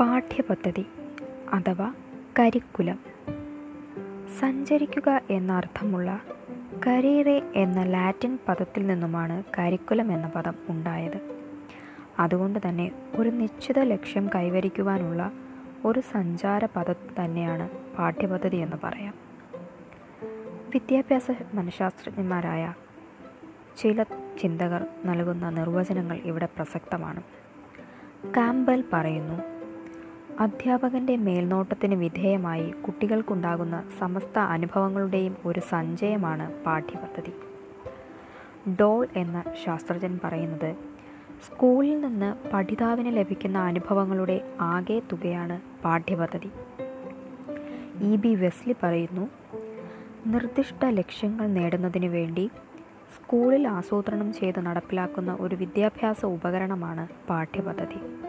പാഠ്യപദ്ധതി അഥവാ കരിക്കുലം. സഞ്ചരിക്കുക എന്നർത്ഥമുള്ള കരീറെ എന്ന ലാറ്റിൻ പദത്തിൽ നിന്നുമാണ് കരിക്കുലം എന്ന പദം ഉണ്ടായത്. അതുകൊണ്ട് തന്നെ ഒരു നിശ്ചിത ലക്ഷ്യം കൈവരിക്കുവാനുള്ള ഒരു സഞ്ചാര പദം തന്നെയാണ് പാഠ്യപദ്ധതി എന്ന് പറയാം. വിദ്യാഭ്യാസ മനഃശാസ്ത്രജ്ഞന്മാരായ ചില ചിന്തകർ നൽകുന്ന നിർവചനങ്ങൾ ഇവിടെ പ്രസക്തമാണ്. കാമ്പൽ പറയുന്നു അധ്യാപകന്റെ മേൽനോട്ടത്തിന് വിധേയമായി കുട്ടികൾക്കുണ്ടാകുന്ന സമസ്ത അനുഭവങ്ങളുടെയും ഒരു സഞ്ചയമാണ് പാഠ്യപദ്ധതി. ഡോൾ എന്ന ശാസ്ത്രജ്ഞൻ പറയുന്നത് സ്കൂളിൽ നിന്ന് പഠിതാവിന് ലഭിക്കുന്ന അനുഭവങ്ങളുടെ ആകെ തുകയാണ് പാഠ്യപദ്ധതി. ഇ. ബി. വെസ്ലി പറയുന്നു നിർദ്ദിഷ്ട ലക്ഷ്യങ്ങൾ നേടുന്നതിന് വേണ്ടി സ്കൂളിൽ ആസൂത്രണം ചെയ്ത് നടപ്പിലാക്കുന്ന ഒരു വിദ്യാഭ്യാസ ഉപകരണമാണ് പാഠ്യപദ്ധതി.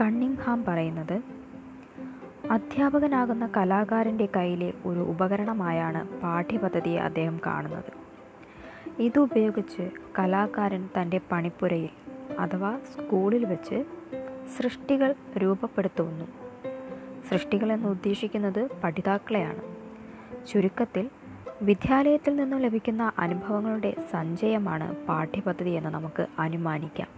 കണ്ണിംഗ്ഹാം പറയുന്നത് അധ്യാപകനാകുന്ന കലാകാരന്റെ കയ്യിലെ ഒരു ഉപകരണമായാണ് പാഠ്യപദ്ധതിയെ അദ്ദേഹം കാണുന്നത്. ഇതുപയോഗിച്ച് കലാകാരൻ തന്റെ പണിപ്പുരയിൽ അഥവാ സ്കൂളിൽ വെച്ച് സൃഷ്ടികൾ രൂപപ്പെടുത്തുന്നു. സൃഷ്ടികൾ എന്ന് ഉദ്ദേശിക്കുന്നത് പഠിതാക്കളെയാണ്. ചുരുക്കത്തിൽ വിദ്യാലയത്തിൽ നിന്നും ലഭിക്കുന്ന അനുഭവങ്ങളുടെ സഞ്ചയമാണ് പാഠ്യപദ്ധതി എന്ന് നമുക്ക് അനുമാനിക്കാം.